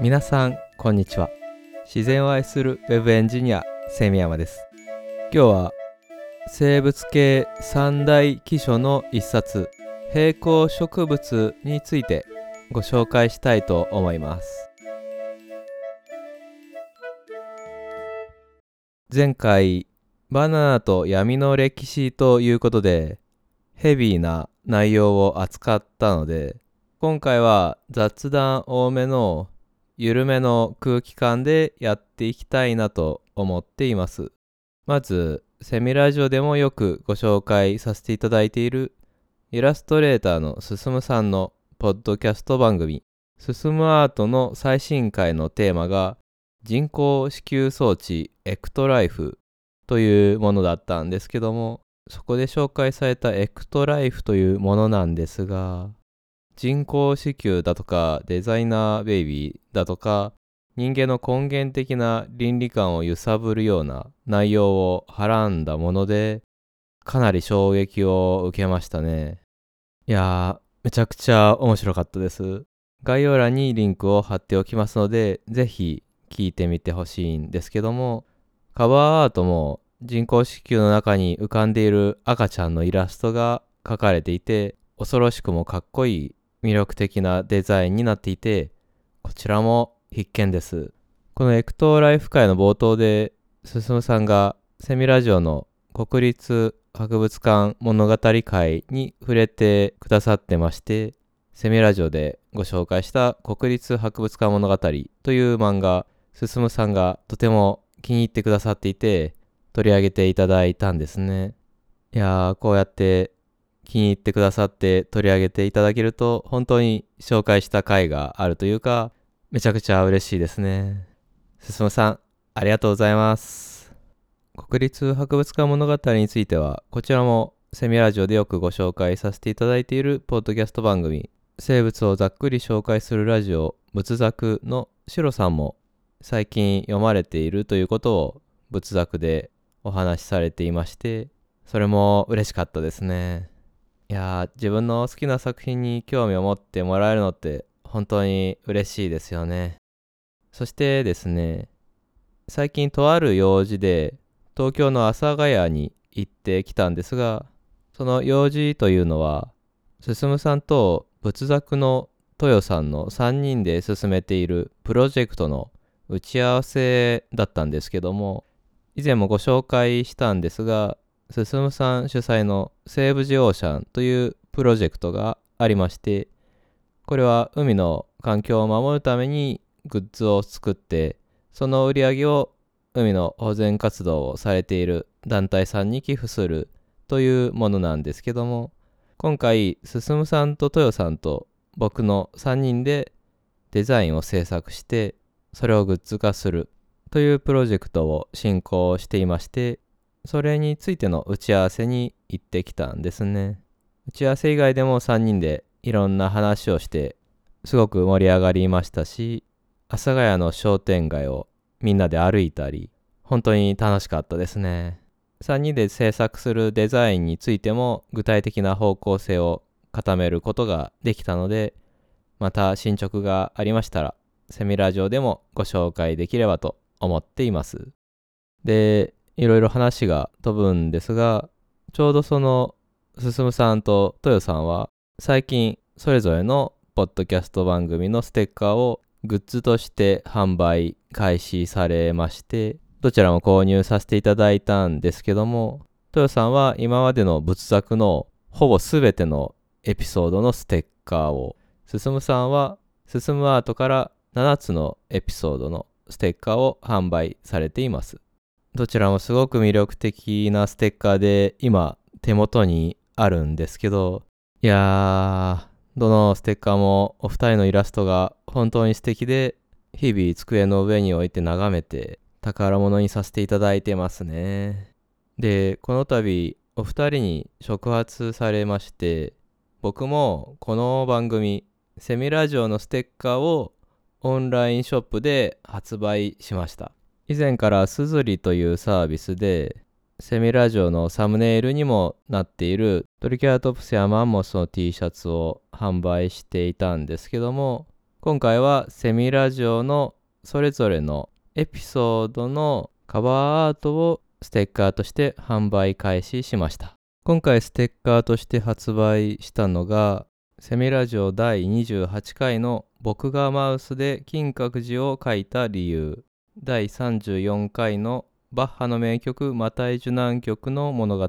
皆さんこんにちは。自然を愛するウェブエンジニアセミヤマです。今日は生物系三大奇書の一冊平行植物についてご紹介したいと思います。前回バナナと闇の歴史ということでヘビーな内容を扱ったので今回は雑談多めの緩めの空気感でやっていきたいなと思っています。まずセミラジオでもよくご紹介させていただいているイラストレーターのすすむさんのポッドキャスト番組進むアートの最新回のテーマが人工子宮装置エクトライフというものだったんですけどもそこで紹介されたエクトライフというものなんですが人工子宮だとかデザイナーベイビーだとか人間の根源的な倫理観を揺さぶるような内容をはらんだものでかなり衝撃を受けましたね。いやーめちゃくちゃ面白かったです。概要欄にリンクを貼っておきますのでぜひ聞いてみてほしいんですけどもカバーアートも人工子宮の中に浮かんでいる赤ちゃんのイラストが描かれていて恐ろしくもかっこいい魅力的なデザインになっていて、こちらも必見です。このエクトーライフ会の冒頭で、進さんがセミラジオの国立博物館物語会に触れてくださってまして、セミラジオでご紹介した国立博物館物語という漫画、進さんがとても気に入ってくださっていて、取り上げていただいたんですね。いやー、こうやって気に入ってくださって取り上げていただけると本当に紹介した回があるというかめちゃくちゃ嬉しいですね。進さんありがとうございます。国立博物館物語についてはこちらもセミラジオでよくご紹介させていただいているポッドキャスト番組生物をざっくり紹介するラジオ仏作のシロさんも最近読まれているということを仏作でお話しされていましてそれも嬉しかったですね。いや自分の好きな作品に興味を持ってもらえるのって本当に嬉しいですよね。そしてですね、最近とある用事で東京の阿佐ヶ谷に行ってきたんですが、その用事というのは、進さんと仏作の豊さんの3人で進めているプロジェクトの打ち合わせだったんですけども、以前もご紹介したんですが、進さん主催のセーブ・ジ・オーシャンというプロジェクトがありましてこれは海の環境を守るためにグッズを作ってその売り上げを海の保全活動をされている団体さんに寄付するというものなんですけども今回進さんと豊さんと僕の3人でデザインを制作してそれをグッズ化するというプロジェクトを進行していましてそれについての打ち合わせに行ってきたんですね。打ち合わせ以外でも3人でいろんな話をしてすごく盛り上がりましたし阿佐ヶ谷の商店街をみんなで歩いたり本当に楽しかったですね。3人で制作するデザインについても具体的な方向性を固めることができたのでまた進捗がありましたらセミラジオでもご紹介できればと思っています。で、いろいろ話が飛ぶんですがちょうどその進さんと豊さんは最近それぞれのポッドキャスト番組のステッカーをグッズとして販売開始されましてどちらも購入させていただいたんですけども豊さんは今までの仏作のほぼ全てのエピソードのステッカーを進さんは進むアートから7つのエピソードのステッカーを販売されています。どちらもすごく魅力的なステッカーで今手元にあるんですけどいやーどのステッカーもお二人のイラストが本当に素敵で日々机の上に置いて眺めて宝物にさせていただいてますね。でこの度お二人に触発されまして僕もこの番組セミラジオのステッカーをオンラインショップで発売しました。以前からすずりというサービスでセミラジオのサムネイルにもなっているトリケラトプスやマンモスの T シャツを販売していたんですけども今回はセミラジオのそれぞれのエピソードのカバーアートをステッカーとして販売開始しました。今回ステッカーとして発売したのがセミラジオ第28回の僕がマウスで金閣寺を書いた理由第34回のバッハの名曲マタイ受難曲の物語。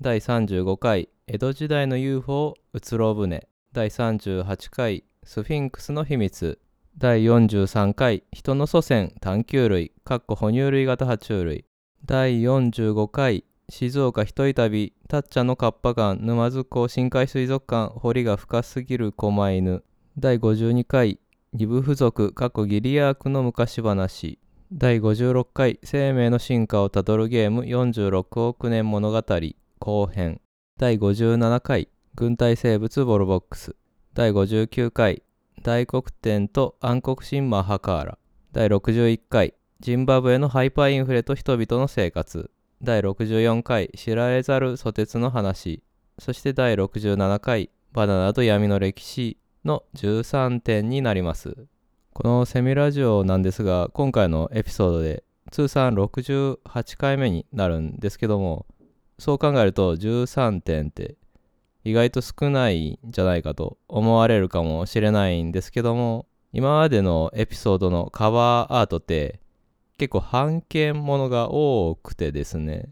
第35回江戸時代の UFO うつろ船。第38回スフィンクスの秘密。第43回人の祖先探求類かっこ哺乳類型爬虫類。第45回静岡一人旅タッチャのカッパ館沼津港深海水族館堀が深すぎる狛犬。第52回二部付属過去ギリアークの昔話。第56回生命の進化をたどるゲーム46億年物語後編。第57回軍隊生物ボロボックス。第59回大黒天と暗黒神マハカーラ。第61回ジンバブエのハイパーインフレと人々の生活。第64回知られざる蘇鉄の話。そして第67回バナナと闇の歴史の13点になります。このセミラジオなんですが今回のエピソードで通算68回目になるんですけどもそう考えると13点って意外と少ないんじゃないかと思われるかもしれないんですけども今までのエピソードのカバーアートって結構版権ものが多くてですね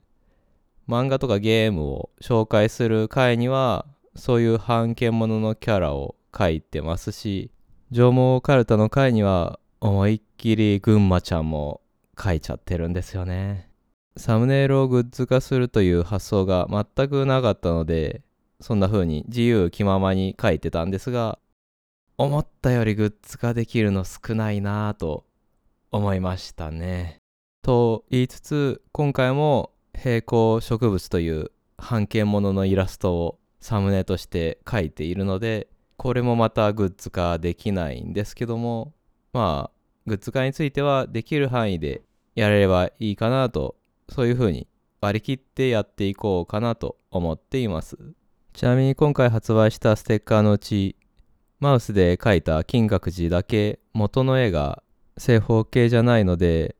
漫画とかゲームを紹介する回にはそういう版権もののキャラを描いてますし縄文カルタの回には思いっきり群馬ちゃんも描いちゃってるんですよねサムネイルをグッズ化するという発想が全くなかったのでそんな風に自由気ままに書いてたんですが、思ったよりグッズ化できるの少ないなぁと思いましたね。と言いつつ、今回も平行植物という半径もののイラストをサムネとして書いているので、これもまたグッズ化できないんですけども、まあ、グッズ化についてはできる範囲でやれればいいかなと、そういう風に割り切ってやっていこうかなと思っています。ちなみに今回発売したステッカーのうち、マウスで描いた金閣寺だけ元の絵が正方形じゃないので、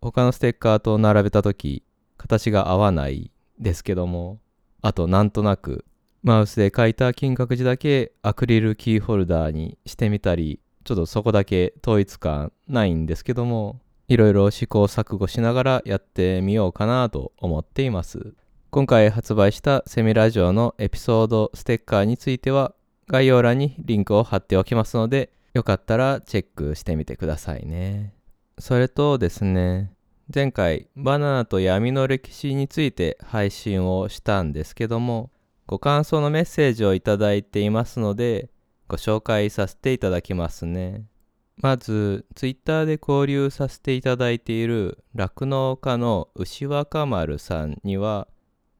他のステッカーと並べた時、形が合わないですけども、あとなんとなくマウスで描いた金閣寺だけアクリルキーホルダーにしてみたり、ちょっとそこだけ統一感ないんですけども、いろいろ試行錯誤しながらやってみようかなと思っています。今回発売したセミラジオのエピソードステッカーについては概要欄にリンクを貼っておきますのでよかったらチェックしてみてくださいね。それとですね、前回バナナと闇の歴史について配信をしたんですけどもご感想のメッセージをいただいていますのでご紹介させていただきますね。まず、ツイッターで交流させていただいている酪農家の牛若丸さんには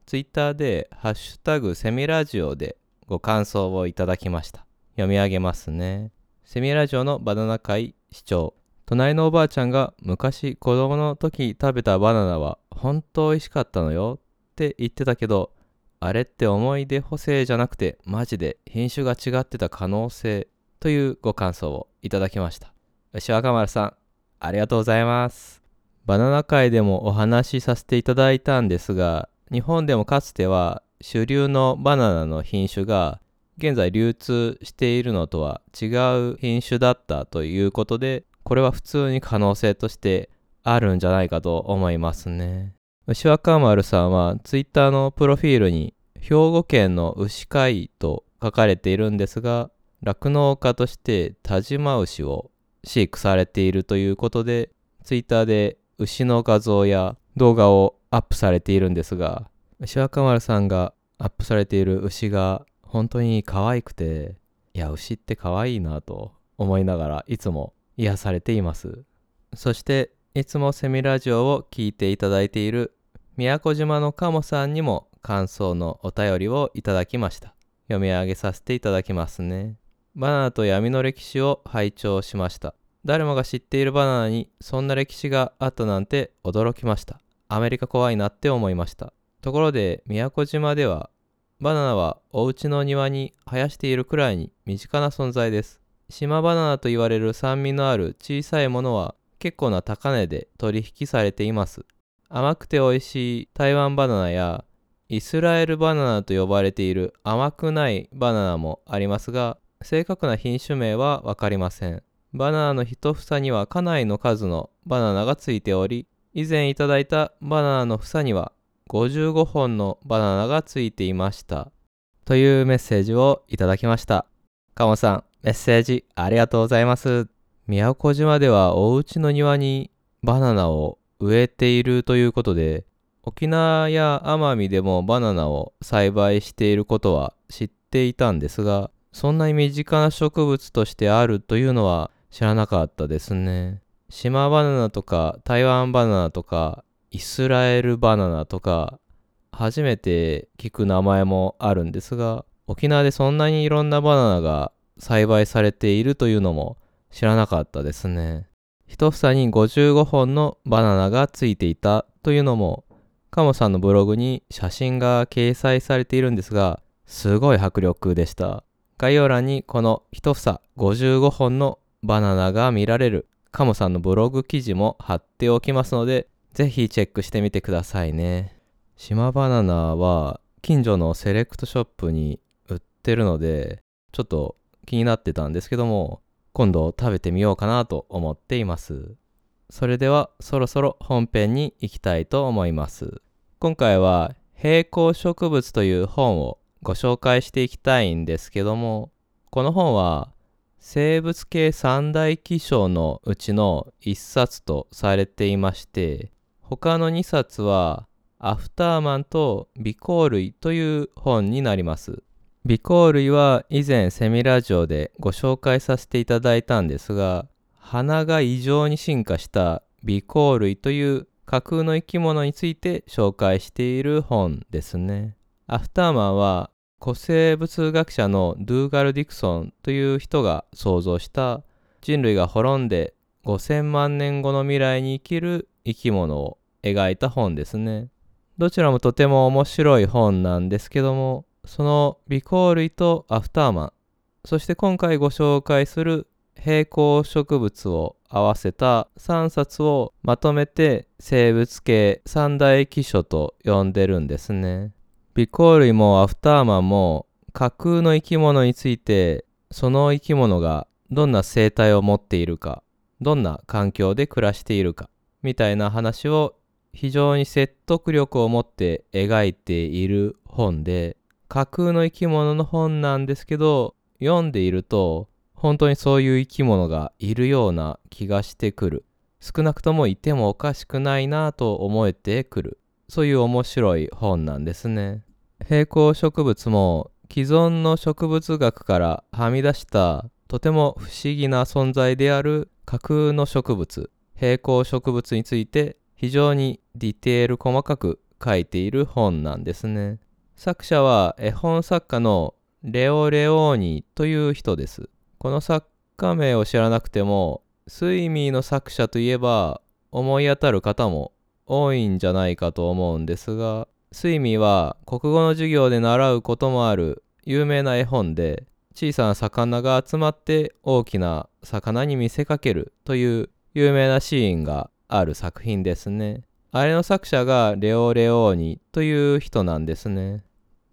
ツイッターでハッシュタグセミラジオでご感想をいただきました。読み上げますね。セミラジオのバナナ会視聴。隣のおばあちゃんが昔子供の時食べたバナナは本当美味しかったのよって言ってたけど、あれって思い出補正じゃなくてマジで品種が違ってた可能性というご感想をいただきました。牛若丸さん、ありがとうございます。バナナ会でもお話しさせていただいたんですが、日本でもかつては主流のバナナの品種が現在流通しているのとは違う品種だったということでこれは普通に可能性としてあるんじゃないかと思いますね牛若丸さんはツイッターのプロフィールに兵庫県の牛飼いと書かれているんですが酪農家として田島牛を飼育されているということでツイッターで牛の画像や動画をアップされているんですが、牛若丸さんがアップされている牛が本当に可愛くて、いや、牛って可愛いなと思いながらいつも癒されています。そして、いつもセミラジオを聞いていただいている宮古島のカモさんにも感想のお便りをいただきました。読み上げさせていただきますね。バナナと闇の歴史を拝聴しました。誰もが知っているバナナにそんな歴史があったなんて驚きました。アメリカ怖いなって思いました。ところで宮古島ではバナナはお家の庭に生やしているくらいに身近な存在です。島バナナと言われる酸味のある小さいものは結構な高値で取引されています。甘くて美味しい台湾バナナやイスラエルバナナと呼ばれている甘くないバナナもありますが、正確な品種名はわかりません。バナナの一房にはかなりの数のバナナがついており、以前いただいたバナナの房には55本のバナナがついていました。というメッセージをいただきました。カモさん、メッセージありがとうございます。宮古島ではお家の庭にバナナを植えているということで、沖縄や奄美でもバナナを栽培していることは知っていたんですが、そんなに身近な植物としてあるというのは知らなかったですね。島バナナとか台湾バナナとかイスラエルバナナとか初めて聞く名前もあるんですが沖縄でそんなにいろんなバナナが栽培されているというのも知らなかったですね。一房に55本のバナナがついていたというのもカモさんのブログに写真が掲載されているんですがすごい迫力でした。概要欄にこの一房55本のバナナが見られるカモさんのブログ記事も貼っておきますので、ぜひチェックしてみてくださいね。島バナナは近所のセレクトショップに売ってるので、ちょっと気になってたんですけども、今度食べてみようかなと思っています。それではそろそろ本編に行きたいと思います。今回は平行植物という本をご紹介していきたいんですけども、この本は生物系三大気象のうちの1冊とされていまして他の2冊はアフターマンと微光類という本になります微光類は以前セミラジオでご紹介させていただいたんですが鼻が異常に進化した微光類という架空の生き物について紹介している本ですねアフターマンは古生物学者のドゥーガル・ディクソンという人が創造した人類が滅んで5000万年後の未来に生きる生き物を描いた本ですね。どちらもとても面白い本なんですけども、その微光類とアフターマン、そして今回ご紹介する平行植物を合わせた3冊をまとめて生物系三大奇書と呼んでるんですね。ビコー類もアフターマンも架空の生き物についてその生き物がどんな生態を持っているかどんな環境で暮らしているかみたいな話を非常に説得力を持って描いている本で架空の生き物の本なんですけど読んでいると本当にそういう生き物がいるような気がしてくる。少なくともいてもおかしくないなと思えてくる。そういう面白い本なんですね。平行植物も既存の植物学からはみ出したとても不思議な存在である架空の植物平行植物について非常にディテール細かく書いている本なんですね。作者は絵本作家のレオ・レオーニという人ですこの作家名を知らなくてもスイミーの作者といえば思い当たる方も多いんじゃないかと思うんですが睡眠は国語の授業で習うこともある有名な絵本で小さな魚が集まって大きな魚に見せかけるという有名なシーンがある作品ですね。あれの作者がレオ・レオーニという人なんですね。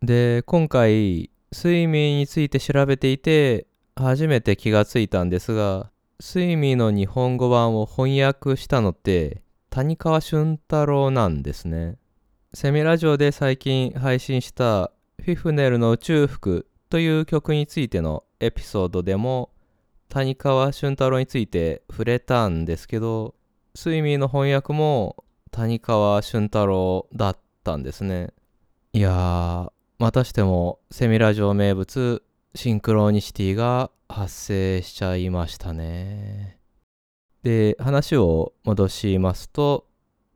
で、今回睡眠について調べていて初めて気がついたんですが睡眠の日本語版を翻訳したのって谷川俊太郎なんですね。セミラジオで最近配信したフィフネルの宇宙服という曲についてのエピソードでも谷川俊太郎について触れたんですけど睡眠の翻訳も谷川俊太郎だったんですねいやまたしてもセミラジオ名物シンクロニシティが発生しちゃいましたねで話を戻しますと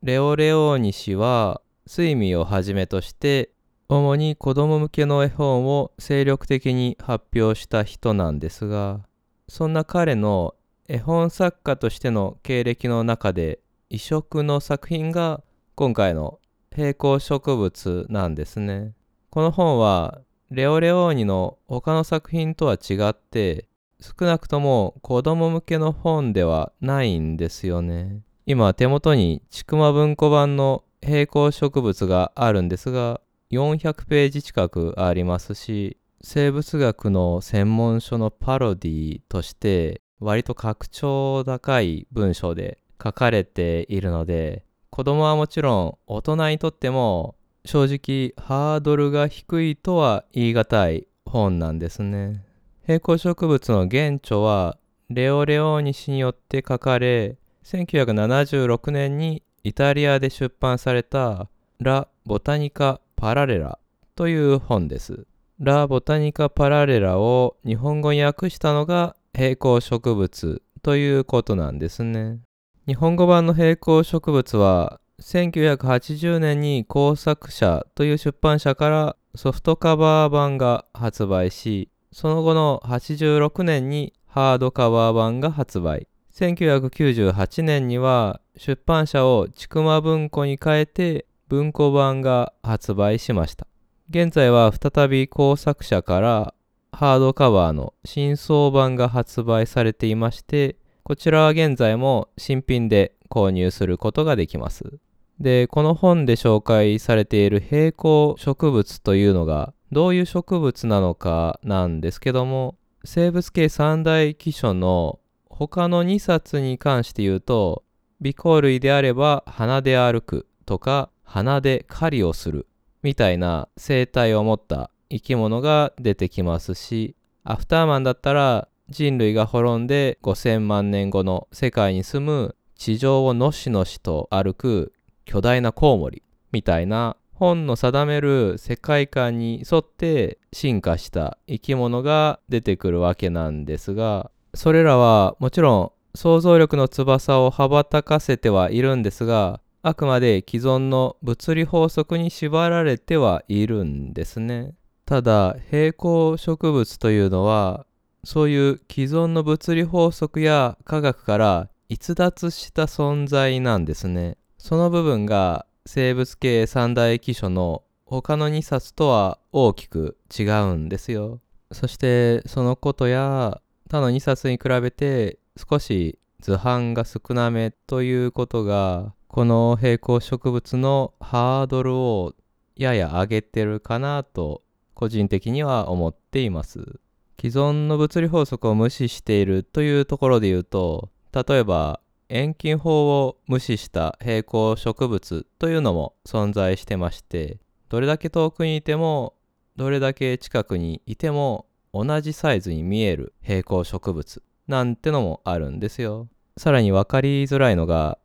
レオレオーニ氏は睡眠をはじめとして主に子供向けの絵本を精力的に発表した人なんですがそんな彼の絵本作家としての経歴の中で異色の作品が今回の平行植物なんですね。この本はレオレオーニの他の作品とは違って少なくとも子供向けの本ではないんですよね。今手元にちくま文庫版の並行植物があるんですが400ページ近くありますし生物学の専門書のパロディとして割と格調高い文章で書かれているので子供はもちろん大人にとっても正直ハードルが低いとは言い難い本なんですね。並行植物の原著はレオ・レオーニ氏によって書かれ1976年にイタリアで出版されたラ・ボタニカ・パラレラという本です。ラ・ボタニカ・パラレラを日本語に訳したのが並行植物ということなんですね。日本語版の並行植物は1980年に工作者という出版社からソフトカバー版が発売し、その後の86年にハードカバー版が発売。1998年には出版社をちくま文庫に変えて文庫版が発売しました。現在は再び工作者からハードカバーの新装版が発売されていまして、こちらは現在も新品で購入することができます。で、この本で紹介されている並行植物というのがどういう植物なのかなんですけども、生物系三大基礎の他の2冊に関して言うと、微光類であれば鼻で歩くとか鼻で狩りをするみたいな生態を持った生き物が出てきますし、アフターマンだったら人類が滅んで5000万年後の世界に住む地上をのしのしと歩く巨大なコウモリみたいな本の定める世界観に沿って進化した生き物が出てくるわけなんですがそれらはもちろん想像力の翼を羽ばたかせてはいるんですがあくまで既存の物理法則に縛られてはいるんですね。ただ平行植物というのはそういう既存の物理法則や科学から逸脱した存在なんですね。その部分が生物系三大基礎の他の2冊とは大きく違うんですよ。そしてそのことや他の2冊に比べて少し図版が少なめということがこの平行植物のハードルをやや上げてるかなと個人的には思っています。既存の物理法則を無視しているというところで言うと例えば遠近法を無視した平行植物というのも存在してましてどれだけ遠くにいてもどれだけ近くにいても同じサイズに見える平行植物なんてのもあるんですよ。さらに分かりづらいのが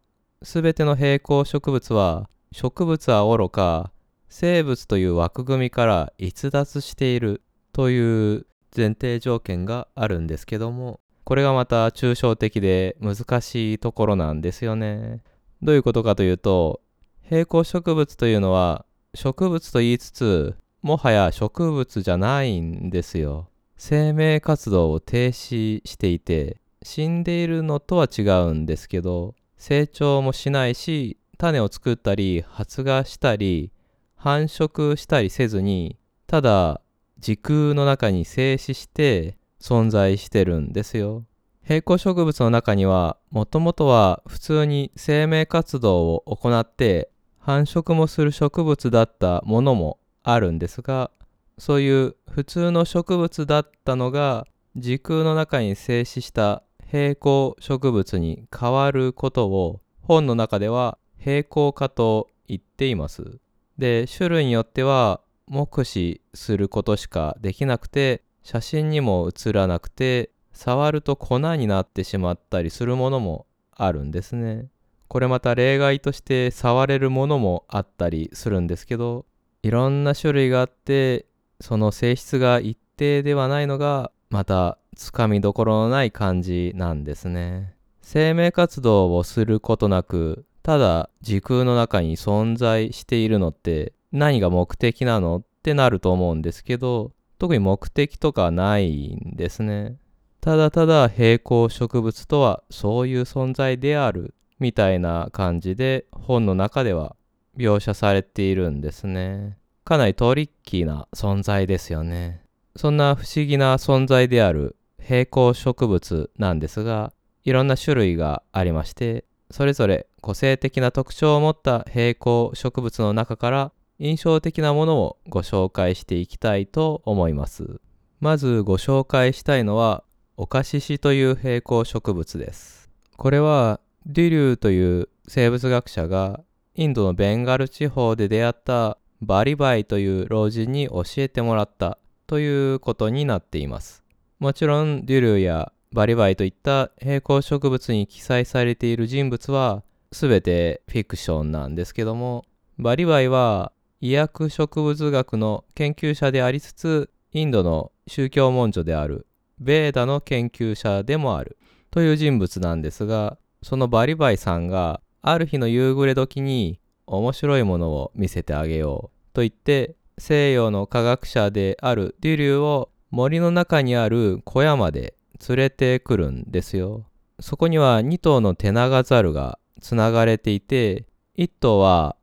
全ての平行植物は植物はおろか生物という枠組みから逸脱しているという前提条件があるんですけどもこれがまた抽象的で難しいところなんですよね。どういうことかというと平行植物というのは植物と言いつつもはや植物じゃないんですよ。生命活動を停止していて死んでいるのとは違うんですけど成長もしないし種を作ったり発芽したり繁殖したりせずにただ時空の中に静止して存在してるんですよ。平行植物の中にはもともとは普通に生命活動を行って繁殖もする植物だったものもあるんですがそういう普通の植物だったのが時空の中に静止した平行植物に変わることを本の中では平行化と言っています。で種類によっては目視することしかできなくて写真にも写らなくて触ると粉になってしまったりするものもあるんですね。これまた例外として触れるものもあったりするんですけどいろんな種類があってその性質が一定ではないのがまたつかみどころのない感じなんですね。生命活動をすることなくただ時空の中に存在しているのって何が目的なのってなると思うんですけど特に目的とかないんですね。ただただ平行植物とはそういう存在であるみたいな感じで本の中では描写されているんですね。かなりトリッキーな存在ですよね。そんな不思議な存在である平行植物なんですがいろんな種類がありましてそれぞれ個性的な特徴を持った平行植物の中から印象的なものをご紹介していきたいと思います。まずご紹介したいのはオカシシという平行植物です。これはデュリューという生物学者がインドのベンガル地方で出会ったバリバイという老人に教えてもらったということになっています。もちろんデュリューやバリバイといった平行植物に記載されている人物は全てフィクションなんですけどもバリバイは医薬植物学の研究者でありつつインドの宗教文書であるベーダの研究者でもあるという人物なんですがそのバリバイさんがある日の夕暮れ時に面白いものを見せてあげようと言って西洋の科学者であるデュリューを森の中にある小屋まで連れてくるんですよ。そこには2頭のテナガザルがつながれていて1頭は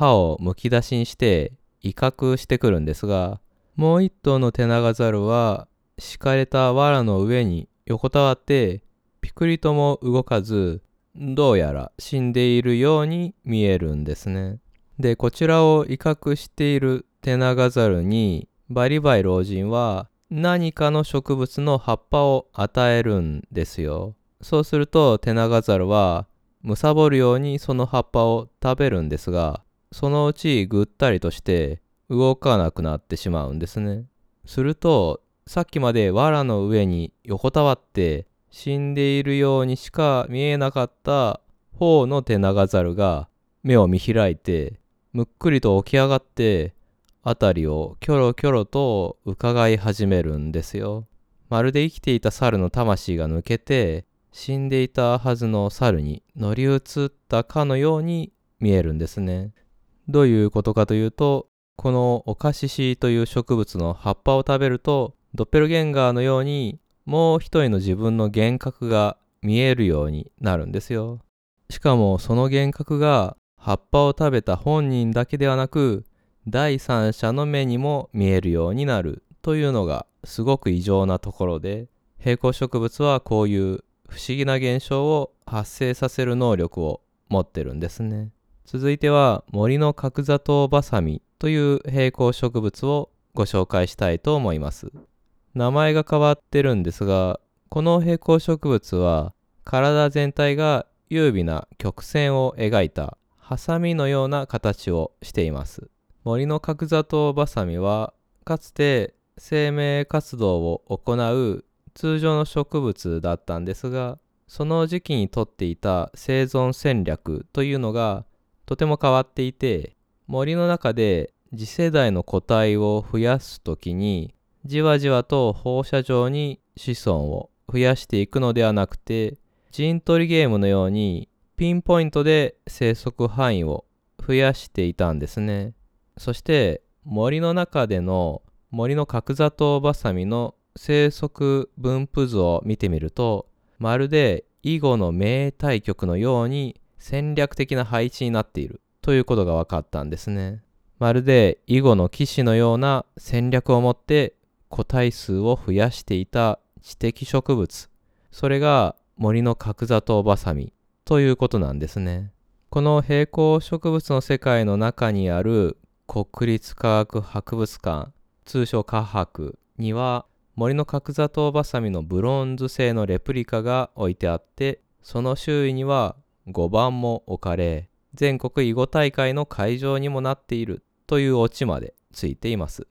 歯をむき出しにして威嚇してくるんですがもう1頭のテナガザルは敷かれた藁の上に横たわってピクリとも動かずどうやら死んでいるように見えるんですね。でこちらを威嚇しているテナガザルにバリバイ老人は何かの植物の葉っぱを与えるんですよ。そうするとテナガザルは貪るようにその葉っぱを食べるんですがそのうちぐったりとして動かなくなってしまうんですね。するとさっきまで藁の上に横たわって死んでいるようにしか見えなかった方のテナガザルが目を見開いてむっくりと起き上がって辺りをキョロキョロと伺い始めるんですよ。まるで生きていた猿の魂が抜けて死んでいたはずの猿に乗り移ったかのように見えるんですね。どういうことかというとこのオカシシという植物の葉っぱを食べるとドッペルゲンガーのようにもう一人の自分の幻覚が見えるようになるんですよ。しかもその幻覚が葉っぱを食べた本人だけではなく第三者の目にも見えるようになるというのがすごく異常なところで平行植物はこういう不思議な現象を発生させる能力を持ってるんですね。続いては森の角砂糖バサミという平行植物をご紹介したいと思います。名前が変わってるんですがこの平行植物は体全体が優美な曲線を描いたハサミのような形をしています。森の角砂糖バサミはかつて生命活動を行う通常の植物だったんですがその時期にとっていた生存戦略というのがとても変わっていて森の中で次世代の個体を増やす時にじわじわと放射状に子孫を増やしていくのではなくて陣取りゲームのようにピンポイントで生息範囲を増やしていたんですね。そして森の中での森の角砂糖バサミの生息分布図を見てみるとまるで囲碁の名対局のように戦略的な配置になっているということが分かったんですね。まるで囲碁の棋士のような戦略を持って個体数を増やしていた知的植物それが森の角砂糖バサミということなんですね。この平行植物の世界の中にある国立科学博物館通称科博には森の角砂糖バサミのブロンズ製のレプリカが置いてあってその周囲には5番も置かれ全国囲碁大会の会場にもなっているというオチまでついています。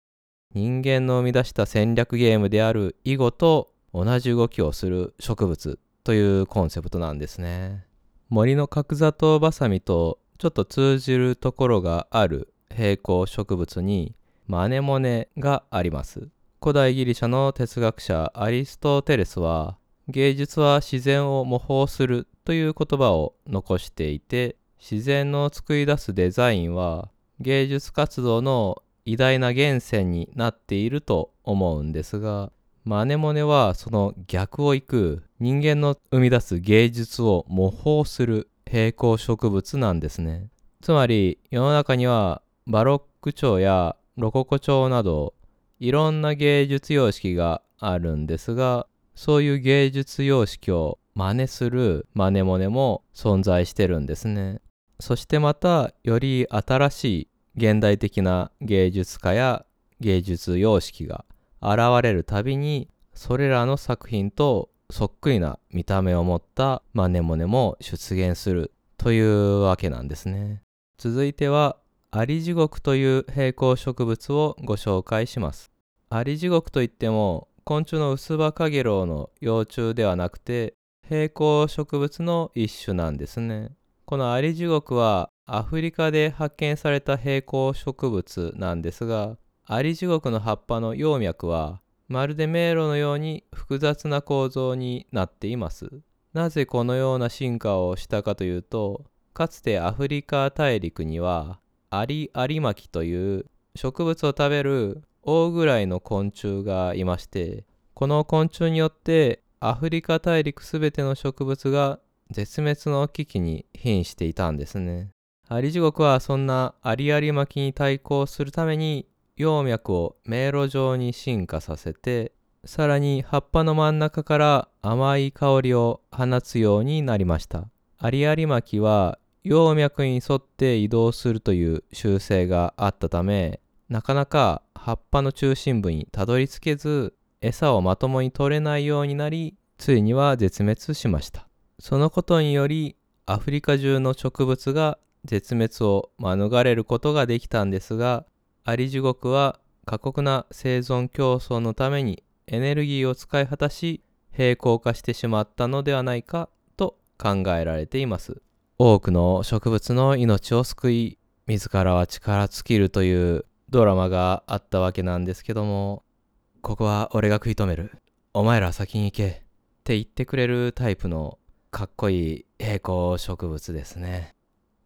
人間の生み出した戦略ゲームである囲碁と同じ動きをする植物というコンセプトなんですね。森の角砂糖バサミとちょっと通じるところがある平行植物にマネモネがあります。古代ギリシャの哲学者アリストテレスは芸術は自然を模倣するという言葉を残していて自然の作り出すデザインは芸術活動の偉大な源泉になっていると思うんですがマネモネはその逆をいく人間の生み出す芸術を模倣する平行植物なんですね。つまり世の中にはバロック調やロココ調などいろんな芸術様式があるんですがそういう芸術様式を真似するマネモネも存在してるんですね。そしてまたより新しい現代的な芸術家や芸術様式が現れるたびにそれらの作品とそっくりな見た目を持ったマネモネも出現するというわけなんですね。続いてはアリジゴクという平行植物をご紹介します。アリジゴクといっても昆虫のウスバカゲロウの幼虫ではなくて平行植物の一種なんですね。このアリジゴクはアフリカで発見された平行植物なんですがアリジゴクの葉っぱの葉脈はまるで迷路のように複雑な構造になっています。なぜこのような進化をしたかというとかつてアフリカ大陸にはアリアリマキという植物を食べる大ぐらいの昆虫がいましてこの昆虫によってアフリカ大陸すべての植物が絶滅の危機に瀕していたんですね。アリジゴクはそんなアリアリ巻きに対抗するために葉脈を迷路状に進化させてさらに葉っぱの真ん中から甘い香りを放つようになりました。アリアリ巻きは葉脈に沿って移動するという習性があったためなかなか葉っぱの中心部にたどり着けず餌をまともに取れないようになりついには絶滅しました。そのことによりアフリカ中の植物が絶滅を免れることができたんですがアリジゴクは過酷な生存競争のためにエネルギーを使い果たし平行化してしまったのではないかと考えられています多くの植物の命を救い自らは力尽きるというドラマがあったわけなんですけどもここは俺が食い止めるお前ら先に行けって言ってくれるタイプのかっこいい平行植物ですね。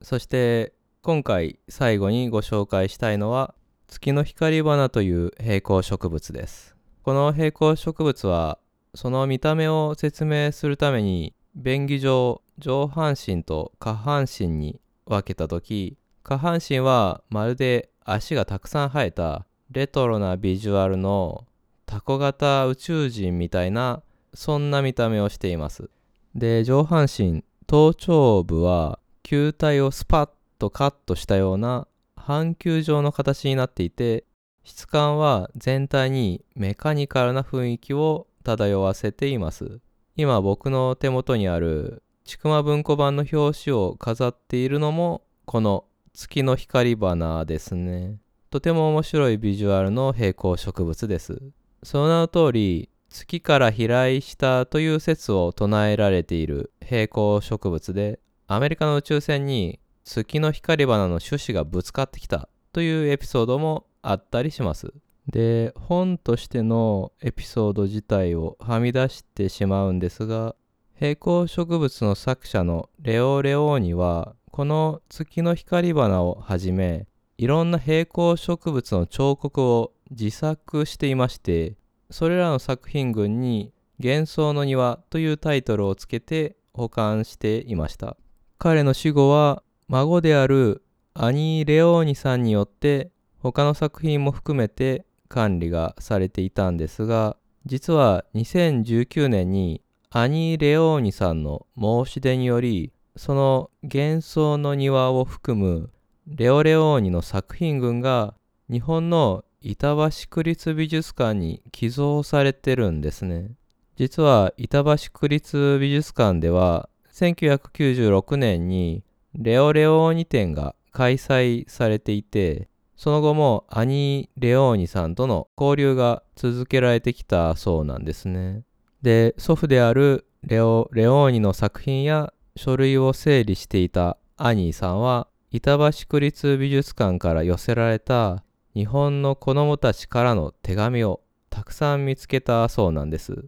そして今回最後にご紹介したいのは月の光花という平行植物です。この平行植物はその見た目を説明するために便宜上上半身と下半身に分けた時下半身はまるで足がたくさん生えたレトロなビジュアルのタコ型宇宙人みたいなそんな見た目をしています。で上半身頭頂部は球体をスパッとカットしたような半球状の形になっていて質感は全体にメカニカルな雰囲気を漂わせています今僕の手元にあるちくま文庫版の表紙を飾っているのもこの月の光花ですねとても面白いビジュアルの平行植物ですその名の通り月から飛来したという説を唱えられている平行植物でアメリカの宇宙船に月の光花の種子がぶつかってきたというエピソードもあったりします。で本としてのエピソード自体をはみ出してしまうんですが平行植物の作者のレオ・レオーニはこの月の光花をはじめいろんな平行植物の彫刻を自作していましてそれらの作品群に幻想の庭というタイトルをつけて保管していました。彼の死後は孫であるアニー・レオーニさんによって他の作品も含めて管理がされていたんですが実は2019年にアニー・レオーニさんの申し出によりその幻想の庭を含むレオ・レオーニの作品群が日本の板橋区立美術館に寄贈されてるんですね。実は板橋区立美術館では1996年にレオレオーニ展が開催されていてその後もアニー・レオーニさんとの交流が続けられてきたそうなんですね。で祖父であるレオ・レオーニの作品や書類を整理していたアニーさんは板橋区立美術館から寄せられた日本の子供たちからの手紙をたくさん見つけたそうなんです。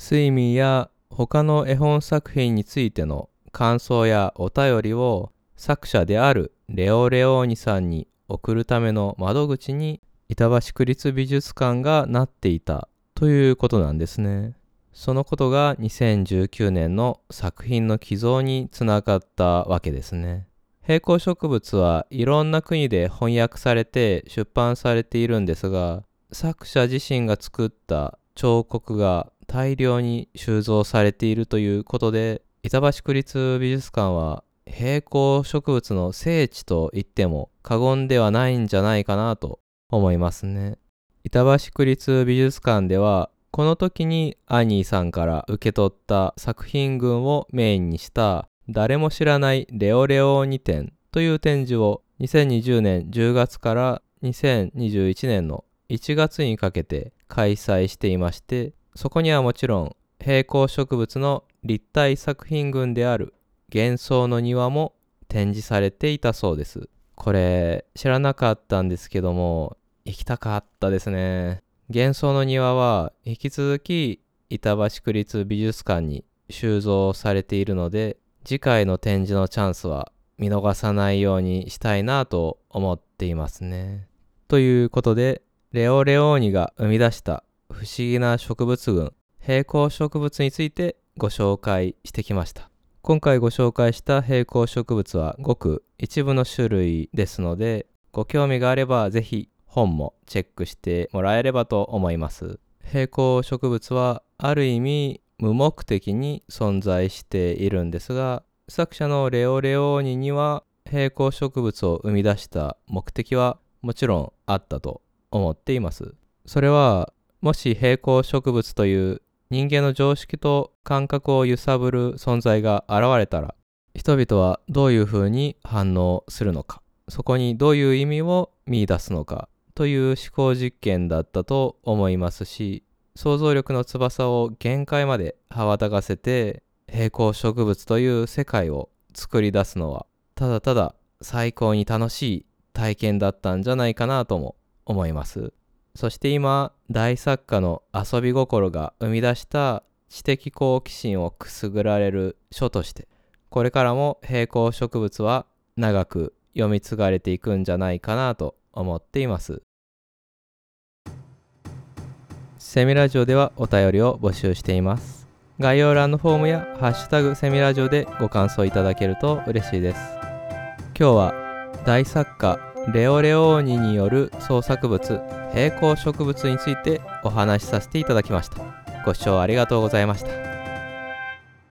睡眠や他の絵本作品についての感想やお便りを作者であるレオ・レオーニさんに送るための窓口に板橋区立美術館がなっていたということなんですね。そのことが2019年の作品の寄贈につながったわけですね。平行植物はいろんな国で翻訳されて出版されているんですが作者自身が作った彫刻が大量に収蔵されているということで板橋区立美術館は平行植物の聖地と言っても過言ではないんじゃないかなと思いますね。板橋区立美術館ではこの時にアニーさんから受け取った作品群をメインにした誰も知らないレオレオーニ展という展示を2020年10月から2021年の1月にかけて開催していましてそこにはもちろん平行植物の立体作品群である幻想の庭も展示されていたそうです。これ知らなかったんですけども行きたかったですね。幻想の庭は引き続き板橋区立美術館に収蔵されているので次回の展示のチャンスは見逃さないようにしたいなと思っていますね。ということでレオレオーニが生み出した不思議な植物群平行植物についてご紹介してきました。今回ご紹介した平行植物はごく一部の種類ですので、ご興味があればぜひ本もチェックしてもらえればと思います。平行植物はある意味無目的に存在しているんですが、作者のレオレオーニには平行植物を生み出した目的はもちろんあったと思っています。それはもし平行植物という人間の常識と感覚を揺さぶる存在が現れたら人々はどういうふうに反応するのかそこにどういう意味を見いだすのかという思考実験だったと思いますし想像力の翼を限界まで羽ばたかせて平行植物という世界を作り出すのはただただ最高に楽しい体験だったんじゃないかなとも思います。そして今大作家の遊び心が生み出した知的好奇心をくすぐられる書としてこれからも平行植物は長く読み継がれていくんじゃないかなと思っていますセミラジオではお便りを募集しています。概要欄のフォームや「ハッシュタグセミラジオ」でご感想いただけると嬉しいです。今日は大作家レオレオーニによる創作物平行植物についてお話しさせていただきました。ご視聴ありがとうございました。